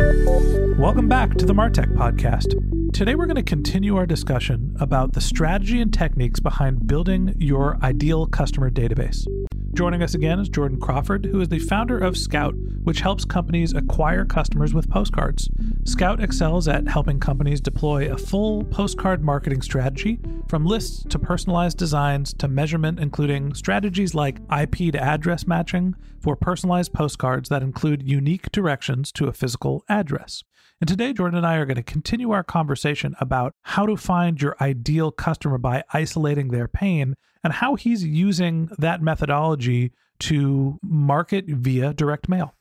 Welcome back to the Martech Podcast. Today, we're going to continue our discussion about the strategy and techniques behind building your ideal customer database. Joining us again is Jordan Crawford, who is the founder of Scout, which helps companies acquire customers with postcards. Scout excels at helping companies deploy a full postcard marketing strategy from lists to personalized designs to measurement, including strategies like IP to address matching for personalized postcards that include unique directions to a physical address. And today, Jordan and I are going to continue our conversation about how to find your ideal customer by isolating their pain and how he's using that methodology to market via direct mail.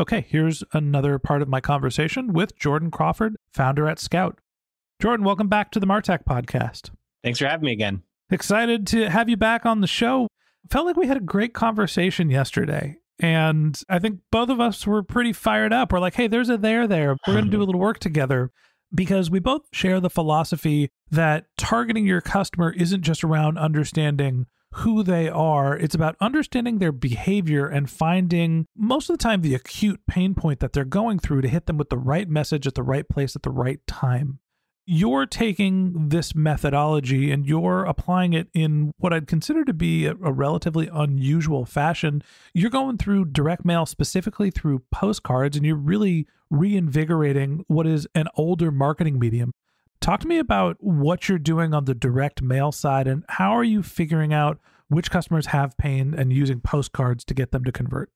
Okay, here's another part of my conversation with Jordan Crawford, founder at Scout. Jordan, welcome back to the Martech podcast. Thanks for having me again. Excited to have you back on the show. Felt like we had a great conversation yesterday. And I think both of us were pretty fired up. We're like, hey, there's a there there. We're going to do a little work together because we both share the philosophy that targeting your customer isn't just around understanding who they are. It's about understanding their behavior and finding most of the time the acute pain point that they're going through to hit them with the right message at the right place at the right time you're taking this methodology and you're applying it in what I'd consider to be a, a, relatively unusual fashion. You're going through direct mail specifically through postcards and you're really reinvigorating what is an older marketing medium. Talk to me about what you're doing on the direct mail side and how are you figuring out which customers have pain and using postcards to get them to convert?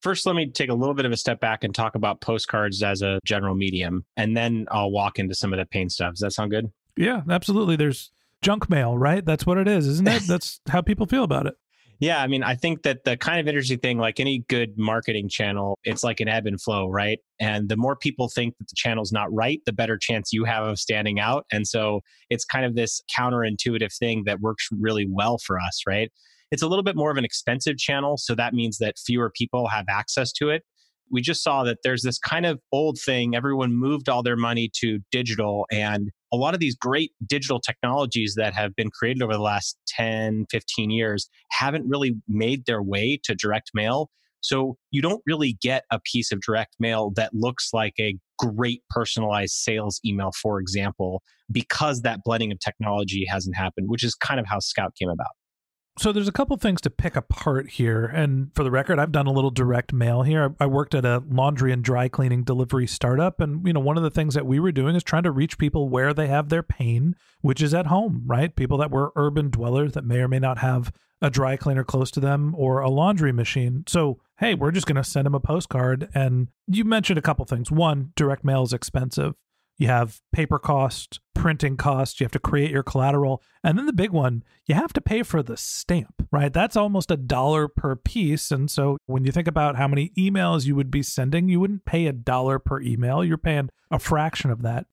First, let me take a little bit of a step back and talk about postcards as a general medium, and then I'll walk into some of the pain stuff. Does that sound good? Yeah, absolutely. There's junk mail, right? That's what it is, isn't it? That's how people feel about it. Yeah, I mean, I think that the kind of interesting thing, like any good marketing channel, it's like an ebb and flow, right? And the more people think that the channel's not right, the better chance you have of standing out. And so it's kind of this counterintuitive thing that works really well for us, right? It's a little bit more of an expensive channel. So that means that fewer people have access to it. We just saw that there's this kind of old thing. Everyone moved all their money to digital. And a lot of these great digital technologies that have been created over the last 10, 15 years haven't really made their way to direct mail. So you don't really get a piece of direct mail that looks like a great personalized sales email, for example, because that blending of technology hasn't happened, which is kind of how Scout came about. So there's a couple things to pick apart here. And for the record, I've done a little direct mail here. I worked at a laundry and dry cleaning delivery startup. And, you know, one of the things that we were doing is trying to reach people where they have their pain, which is at home, right? People that were urban dwellers that may or may not have a dry cleaner close to them or a laundry machine. So, hey, we're just going to send them a postcard. And you mentioned a couple things. One, direct mail is expensive. You have paper cost, printing cost, you have to create your collateral. And then the big one, you have to pay for the stamp, right? That's almost a dollar per piece. And so when you think about how many emails you would be sending, you wouldn't pay a dollar per email. You're paying a fraction of that.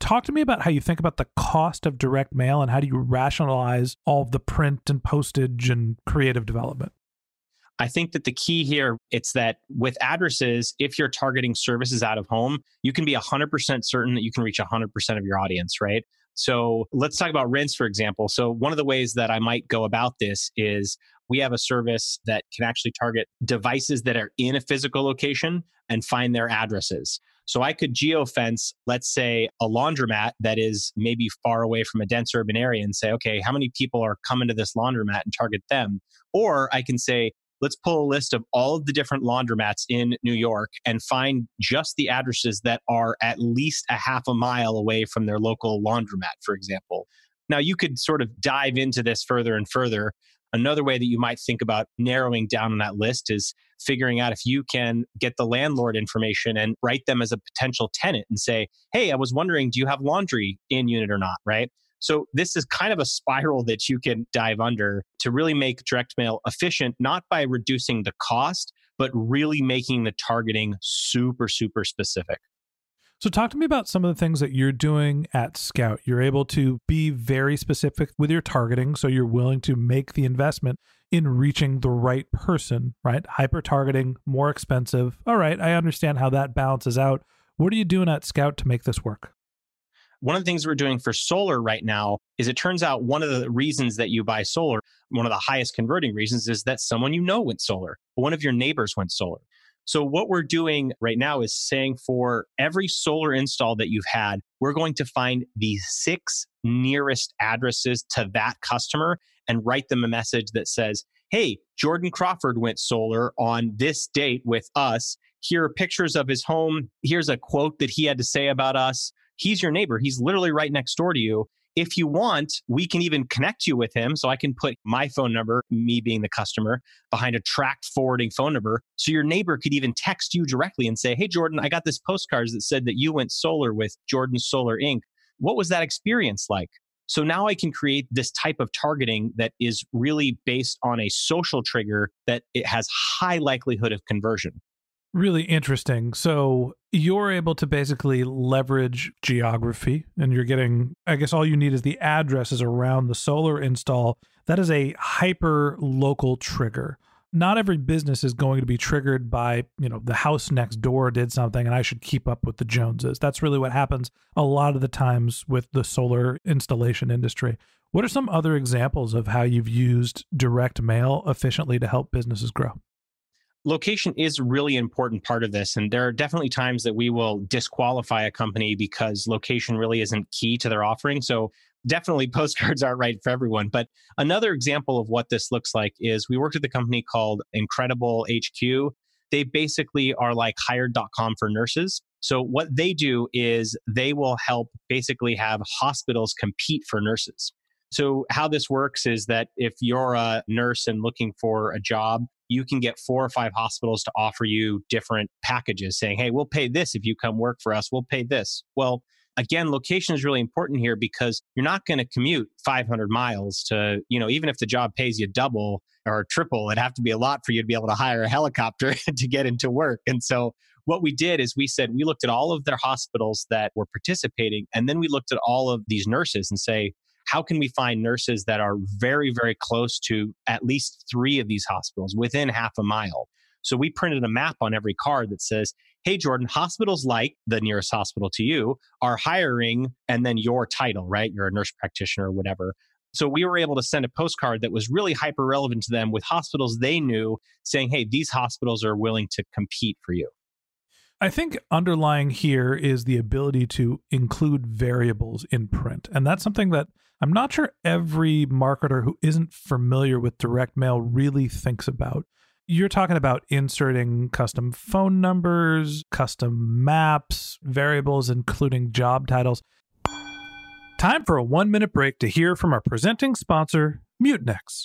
Talk to me about how you think about the cost of direct mail and how do you rationalize all the print and postage and creative development? I think that the key here it's that with addresses, if you're targeting services out of home, you can be 100% certain that you can reach 100% of your audience, right? So let's talk about rinse, for example. So one of the ways that I might go about this is we have a service that can actually target devices that are in a physical location and find their addresses. So I could geofence, let's say, a laundromat that is maybe far away from a dense urban area and say, okay, how many people are coming to this laundromat and target them? Or I can say, let's pull a list of all of the different laundromats in New York and find just the addresses that are at least a half a mile away from their local laundromat, for example. Now, you could sort of dive into this further and further. Another way that you might think about narrowing down on that list is figuring out if you can get the landlord information and write them as a potential tenant and say, Hey, I was wondering, do you have laundry in unit or not? Right. So this is kind of a spiral that you can dive under to really make direct mail efficient, not by reducing the cost, but really making the targeting super, super specific. So, talk to me about some of the things that you're doing at Scout. You're able to be very specific with your targeting. So, you're willing to make the investment in reaching the right person, right? Hyper targeting, more expensive. All right, I understand how that balances out. What are you doing at Scout to make this work? One of the things we're doing for solar right now is it turns out one of the reasons that you buy solar, one of the highest converting reasons is that someone you know went solar. One of your neighbors went solar. So what we're doing right now is saying for every solar install that you've had, we're going to find the six nearest addresses to that customer and write them a message that says, Hey, Jordan Crawford went solar on this date with us. Here are pictures of his home. Here's a quote that he had to say about us he's your neighbor. He's literally right next door to you. If you want, we can even connect you with him. So I can put my phone number, me being the customer, behind a tracked forwarding phone number. So your neighbor could even text you directly and say, Hey, Jordan, I got this postcards that said that you went solar with Jordan Solar Inc. What was that experience like? So now I can create this type of targeting that is really based on a social trigger that it has high likelihood of conversion really interesting. So you're able to basically leverage geography and you're getting, I guess all you need is the addresses around the solar install. That is a hyper local trigger. Not every business is going to be triggered by, you know, the house next door did something and I should keep up with the Joneses. That's really what happens a lot of the times with the solar installation industry. What are some other examples of how you've used direct mail efficiently to help businesses grow? Location is really important part of this and there are definitely times that we will disqualify a company because location really isn't key to their offering. So definitely postcards aren't right for everyone but another example of what this looks like is we worked with a company called incredible hq they basically are like hired.com for nurses. So what they do is they will help basically have hospitals compete for nurses so, how this works is that if you're a nurse and looking for a job, you can get four or five hospitals to offer you different packages saying, hey, we'll pay this if you come work for us, we'll pay this. Well, again, location is really important here because you're not going to commute 500 miles to, you know, even if the job pays you double or triple, it'd have to be a lot for you to be able to hire a helicopter to get into work. And so, what we did is we said we looked at all of their hospitals that were participating, and then we looked at all of these nurses and say, how can we find nurses that are very, very close to at least three of these hospitals within half a mile? So we printed a map on every card that says, hey, Jordan, hospitals like the nearest hospital to you are hiring, and then your title, right? You're a nurse practitioner or whatever. So we were able to send a postcard that was really hyper relevant to them with hospitals they knew saying, hey, these hospitals are willing to compete for you. I think underlying here is the ability to include variables in print. And that's something that I'm not sure every marketer who isn't familiar with direct mail really thinks about. You're talking about inserting custom phone numbers, custom maps, variables, including job titles. Time for a one minute break to hear from our presenting sponsor, Mutinex.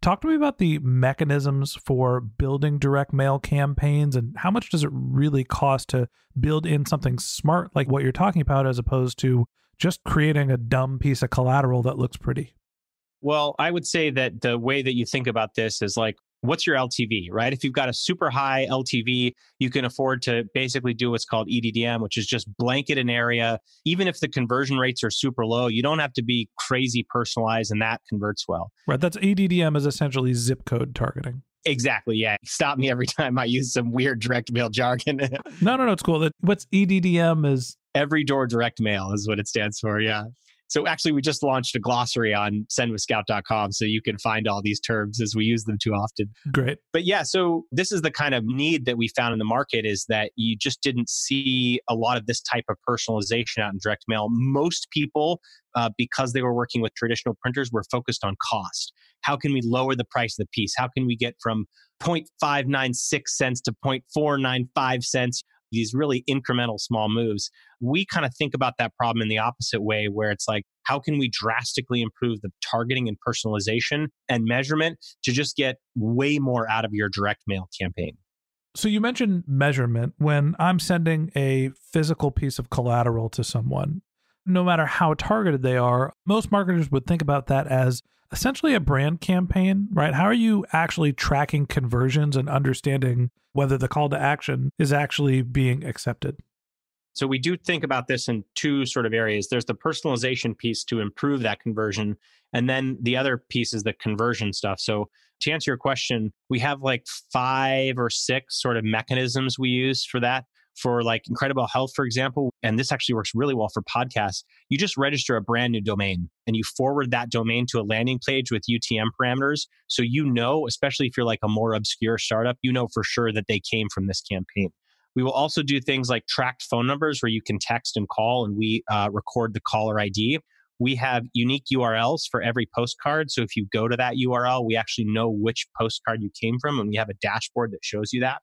Talk to me about the mechanisms for building direct mail campaigns and how much does it really cost to build in something smart like what you're talking about as opposed to just creating a dumb piece of collateral that looks pretty? Well, I would say that the way that you think about this is like what's your LTV, right? If you've got a super high LTV, you can afford to basically do what's called EDDM, which is just blanket an area. Even if the conversion rates are super low, you don't have to be crazy personalized and that converts well. Right. That's EDDM is essentially zip code targeting. Exactly. Yeah. Stop me every time I use some weird direct mail jargon. no, no, no. It's cool. What's EDDM is every door direct mail is what it stands for. Yeah. So actually, we just launched a glossary on sendwithscout.com so you can find all these terms as we use them too often. Great. But yeah, so this is the kind of need that we found in the market is that you just didn't see a lot of this type of personalization out in direct mail. Most people, uh, because they were working with traditional printers, were focused on cost. How can we lower the price of the piece? How can we get from 0.596 cents to 0.495 cents? These really incremental small moves. We kind of think about that problem in the opposite way, where it's like, how can we drastically improve the targeting and personalization and measurement to just get way more out of your direct mail campaign? So you mentioned measurement. When I'm sending a physical piece of collateral to someone, no matter how targeted they are, most marketers would think about that as essentially a brand campaign, right? How are you actually tracking conversions and understanding whether the call to action is actually being accepted? So we do think about this in two sort of areas. There's the personalization piece to improve that conversion. And then the other piece is the conversion stuff. So to answer your question, we have like five or six sort of mechanisms we use for that for like Incredible Health, for example, and this actually works really well for podcasts, you just register a brand new domain and you forward that domain to a landing page with UTM parameters. So you know, especially if you're like a more obscure startup, you know for sure that they came from this campaign. We will also do things like tracked phone numbers where you can text and call and we uh, record the caller ID. We have unique URLs for every postcard. So if you go to that URL, we actually know which postcard you came from and we have a dashboard that shows you that.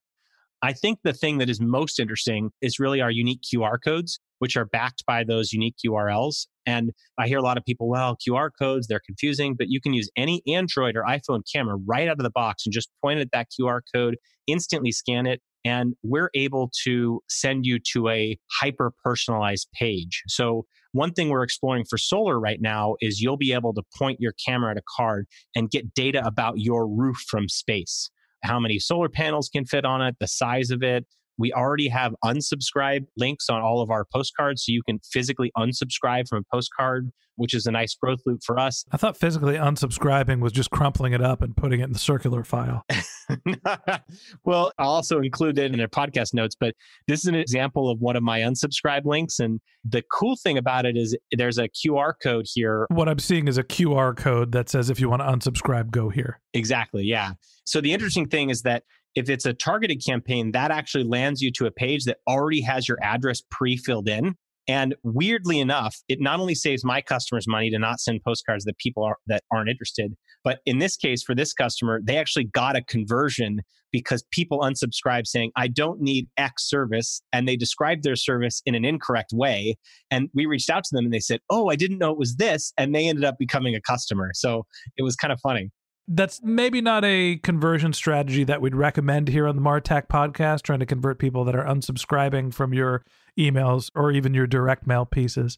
I think the thing that is most interesting is really our unique QR codes, which are backed by those unique URLs. And I hear a lot of people, well, QR codes, they're confusing, but you can use any Android or iPhone camera right out of the box and just point at that QR code, instantly scan it, and we're able to send you to a hyper personalized page. So, one thing we're exploring for solar right now is you'll be able to point your camera at a card and get data about your roof from space how many solar panels can fit on it, the size of it. We already have unsubscribe links on all of our postcards, so you can physically unsubscribe from a postcard, which is a nice growth loop for us. I thought physically unsubscribing was just crumpling it up and putting it in the circular file. well, I'll also include it in the podcast notes, but this is an example of one of my unsubscribe links. And the cool thing about it is there's a QR code here. What I'm seeing is a QR code that says if you want to unsubscribe, go here. Exactly. Yeah. So the interesting thing is that if it's a targeted campaign, that actually lands you to a page that already has your address pre filled in. And weirdly enough, it not only saves my customers money to not send postcards that people are, that aren't interested, but in this case, for this customer, they actually got a conversion because people unsubscribe saying, I don't need X service. And they described their service in an incorrect way. And we reached out to them and they said, Oh, I didn't know it was this. And they ended up becoming a customer. So it was kind of funny. That's maybe not a conversion strategy that we'd recommend here on the Martech podcast, trying to convert people that are unsubscribing from your emails or even your direct mail pieces.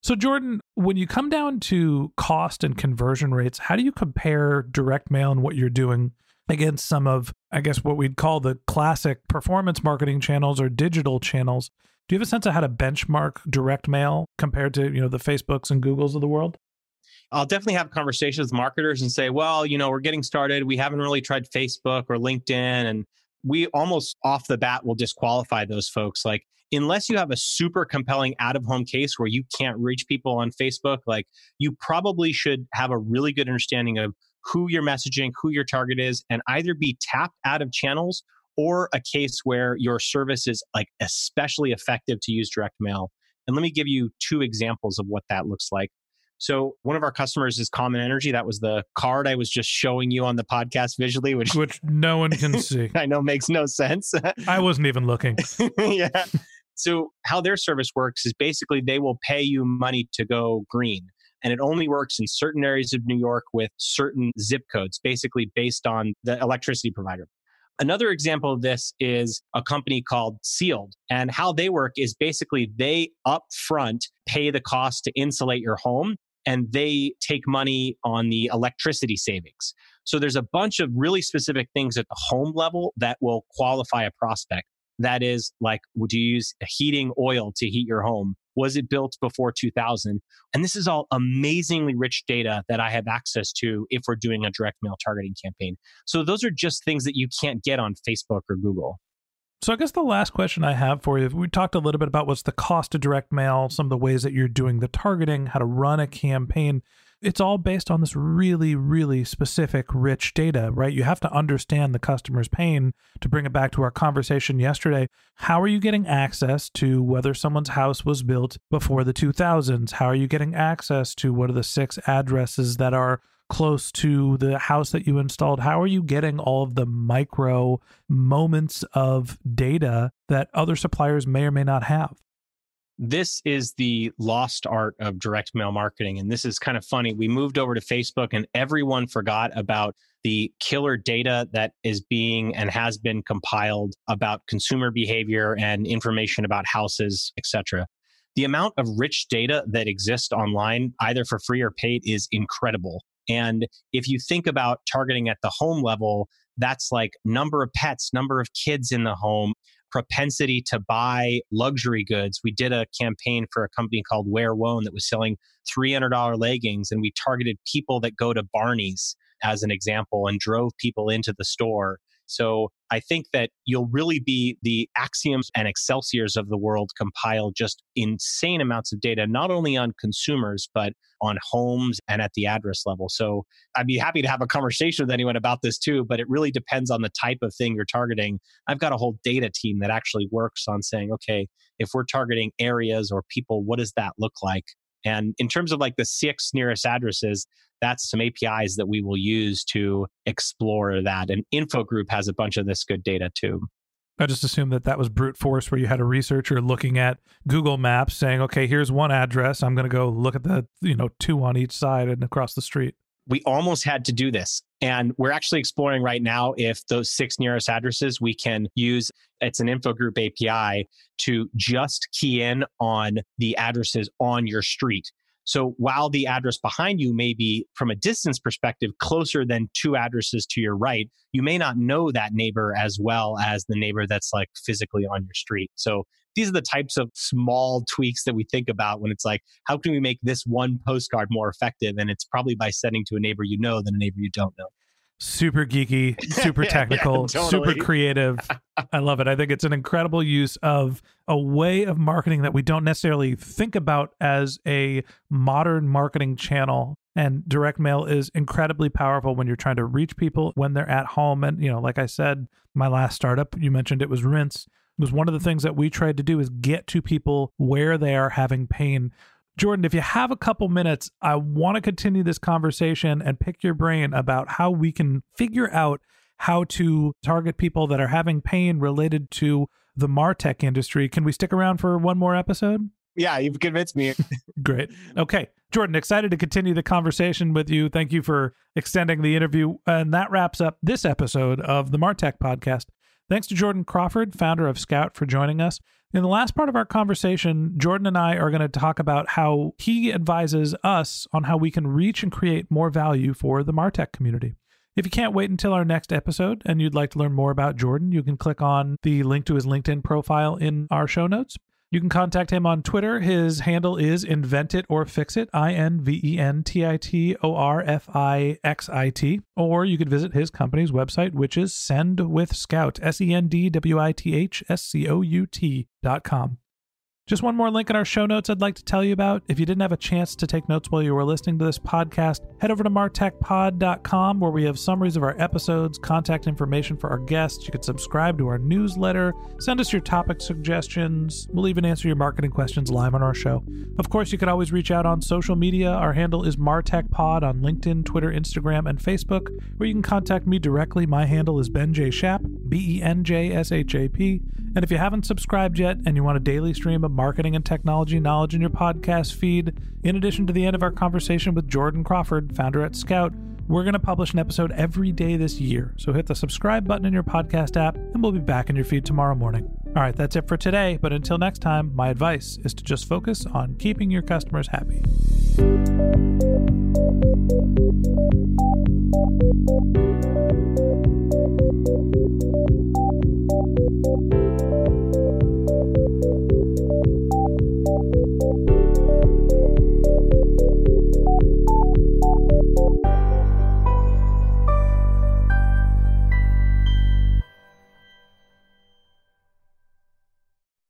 So, Jordan, when you come down to cost and conversion rates, how do you compare direct mail and what you're doing against some of, I guess, what we'd call the classic performance marketing channels or digital channels? Do you have a sense of how to benchmark direct mail compared to, you know, the Facebooks and Googles of the world? I'll definitely have conversations with marketers and say, well, you know, we're getting started. We haven't really tried Facebook or LinkedIn. And we almost off the bat will disqualify those folks. Like, unless you have a super compelling out of home case where you can't reach people on Facebook, like, you probably should have a really good understanding of who you're messaging, who your target is, and either be tapped out of channels or a case where your service is like especially effective to use direct mail. And let me give you two examples of what that looks like. So one of our customers is Common Energy. That was the card I was just showing you on the podcast visually, which which no one can see. I know makes no sense. I wasn't even looking. yeah. So how their service works is basically they will pay you money to go green. And it only works in certain areas of New York with certain zip codes, basically based on the electricity provider. Another example of this is a company called Sealed. And how they work is basically they upfront pay the cost to insulate your home and they take money on the electricity savings. So there's a bunch of really specific things at the home level that will qualify a prospect. That is like, would you use heating oil to heat your home? Was it built before 2000? And this is all amazingly rich data that I have access to if we're doing a direct mail targeting campaign. So those are just things that you can't get on Facebook or Google. So I guess the last question I have for you, we talked a little bit about what's the cost of direct mail, some of the ways that you're doing the targeting, how to run a campaign it's all based on this really, really specific, rich data, right? You have to understand the customer's pain to bring it back to our conversation yesterday. How are you getting access to whether someone's house was built before the 2000s? How are you getting access to what are the six addresses that are close to the house that you installed? How are you getting all of the micro moments of data that other suppliers may or may not have? this is the lost art of direct mail marketing. And this is kind of funny. We moved over to Facebook and everyone forgot about the killer data that is being and has been compiled about consumer behavior and information about houses, etc. The amount of rich data that exists online, either for free or paid, is incredible. And if you think about targeting at the home level, that's like number of pets, number of kids in the home, propensity to buy luxury goods. We did a campaign for a company called Wear Wone that was selling $300 leggings, and we targeted people that go to Barney's as an example and drove people into the store so I think that you'll really be the Acxiom's and Excelsiors of the world compile just insane amounts of data, not only on consumers, but on homes and at the address level. So I'd be happy to have a conversation with anyone about this too, but it really depends on the type of thing you're targeting. I've got a whole data team that actually works on saying, okay, if we're targeting areas or people, what does that look like? And in terms of like the six nearest addresses, that's some APIs that we will use to explore that. And Infogroup has a bunch of this good data too. I just assumed that that was brute force where you had a researcher looking at Google Maps saying, okay, here's one address. I'm going to go look at the, you know, two on each side and across the street. We almost had to do this. And we're actually exploring right now if those six nearest addresses we can use. It's an Infogroup API to just key in on the addresses on your street. So while the address behind you may be, from a distance perspective, closer than two addresses to your right, you may not know that neighbor as well as the neighbor that's like physically on your street. So these are the types of small tweaks that we think about when it's like, how can we make this one postcard more effective? And it's probably by sending to a neighbor you know than a neighbor you don't know super geeky, super technical, yeah, totally. super creative. I love it. I think it's an incredible use of a way of marketing that we don't necessarily think about as a modern marketing channel. And direct mail is incredibly powerful when you're trying to reach people when they're at home. And, you know, like I said, my last startup, you mentioned it was Rinse. It was one of the things that we tried to do is get to people where they are having pain Jordan, if you have a couple minutes, I want to continue this conversation and pick your brain about how we can figure out how to target people that are having pain related to the Martech industry. Can we stick around for one more episode? Yeah, you've convinced me. Great. Okay. Jordan, excited to continue the conversation with you. Thank you for extending the interview. And that wraps up this episode of the Martech podcast. Thanks to Jordan Crawford, founder of Scout, for joining us. In the last part of our conversation, Jordan and I are going to talk about how he advises us on how we can reach and create more value for the Martech community. If you can't wait until our next episode and you'd like to learn more about Jordan, you can click on the link to his LinkedIn profile in our show notes. You can contact him on Twitter. His handle is Invent It or Fix It, I N V E N T I T O R F I X I T. Or you could visit his company's website, which is Send with Scout, S E N D W I T H S C O U T dot com. Just one more link in our show notes I'd like to tell you about. If you didn't have a chance to take notes while you were listening to this podcast, head over to martechpod.com where we have summaries of our episodes, contact information for our guests. You can subscribe to our newsletter, send us your topic suggestions. We'll even answer your marketing questions live on our show. Of course, you can always reach out on social media. Our handle is martechpod on LinkedIn, Twitter, Instagram, and Facebook, where you can contact me directly. My handle is Ben J. Shap, B E N J S H A P. And if you haven't subscribed yet and you want a daily stream of marketing and technology knowledge in your podcast feed, in addition to the end of our conversation with Jordan Crawford, founder at Scout, we're going to publish an episode every day this year. So hit the subscribe button in your podcast app, and we'll be back in your feed tomorrow morning. All right, that's it for today. But until next time, my advice is to just focus on keeping your customers happy.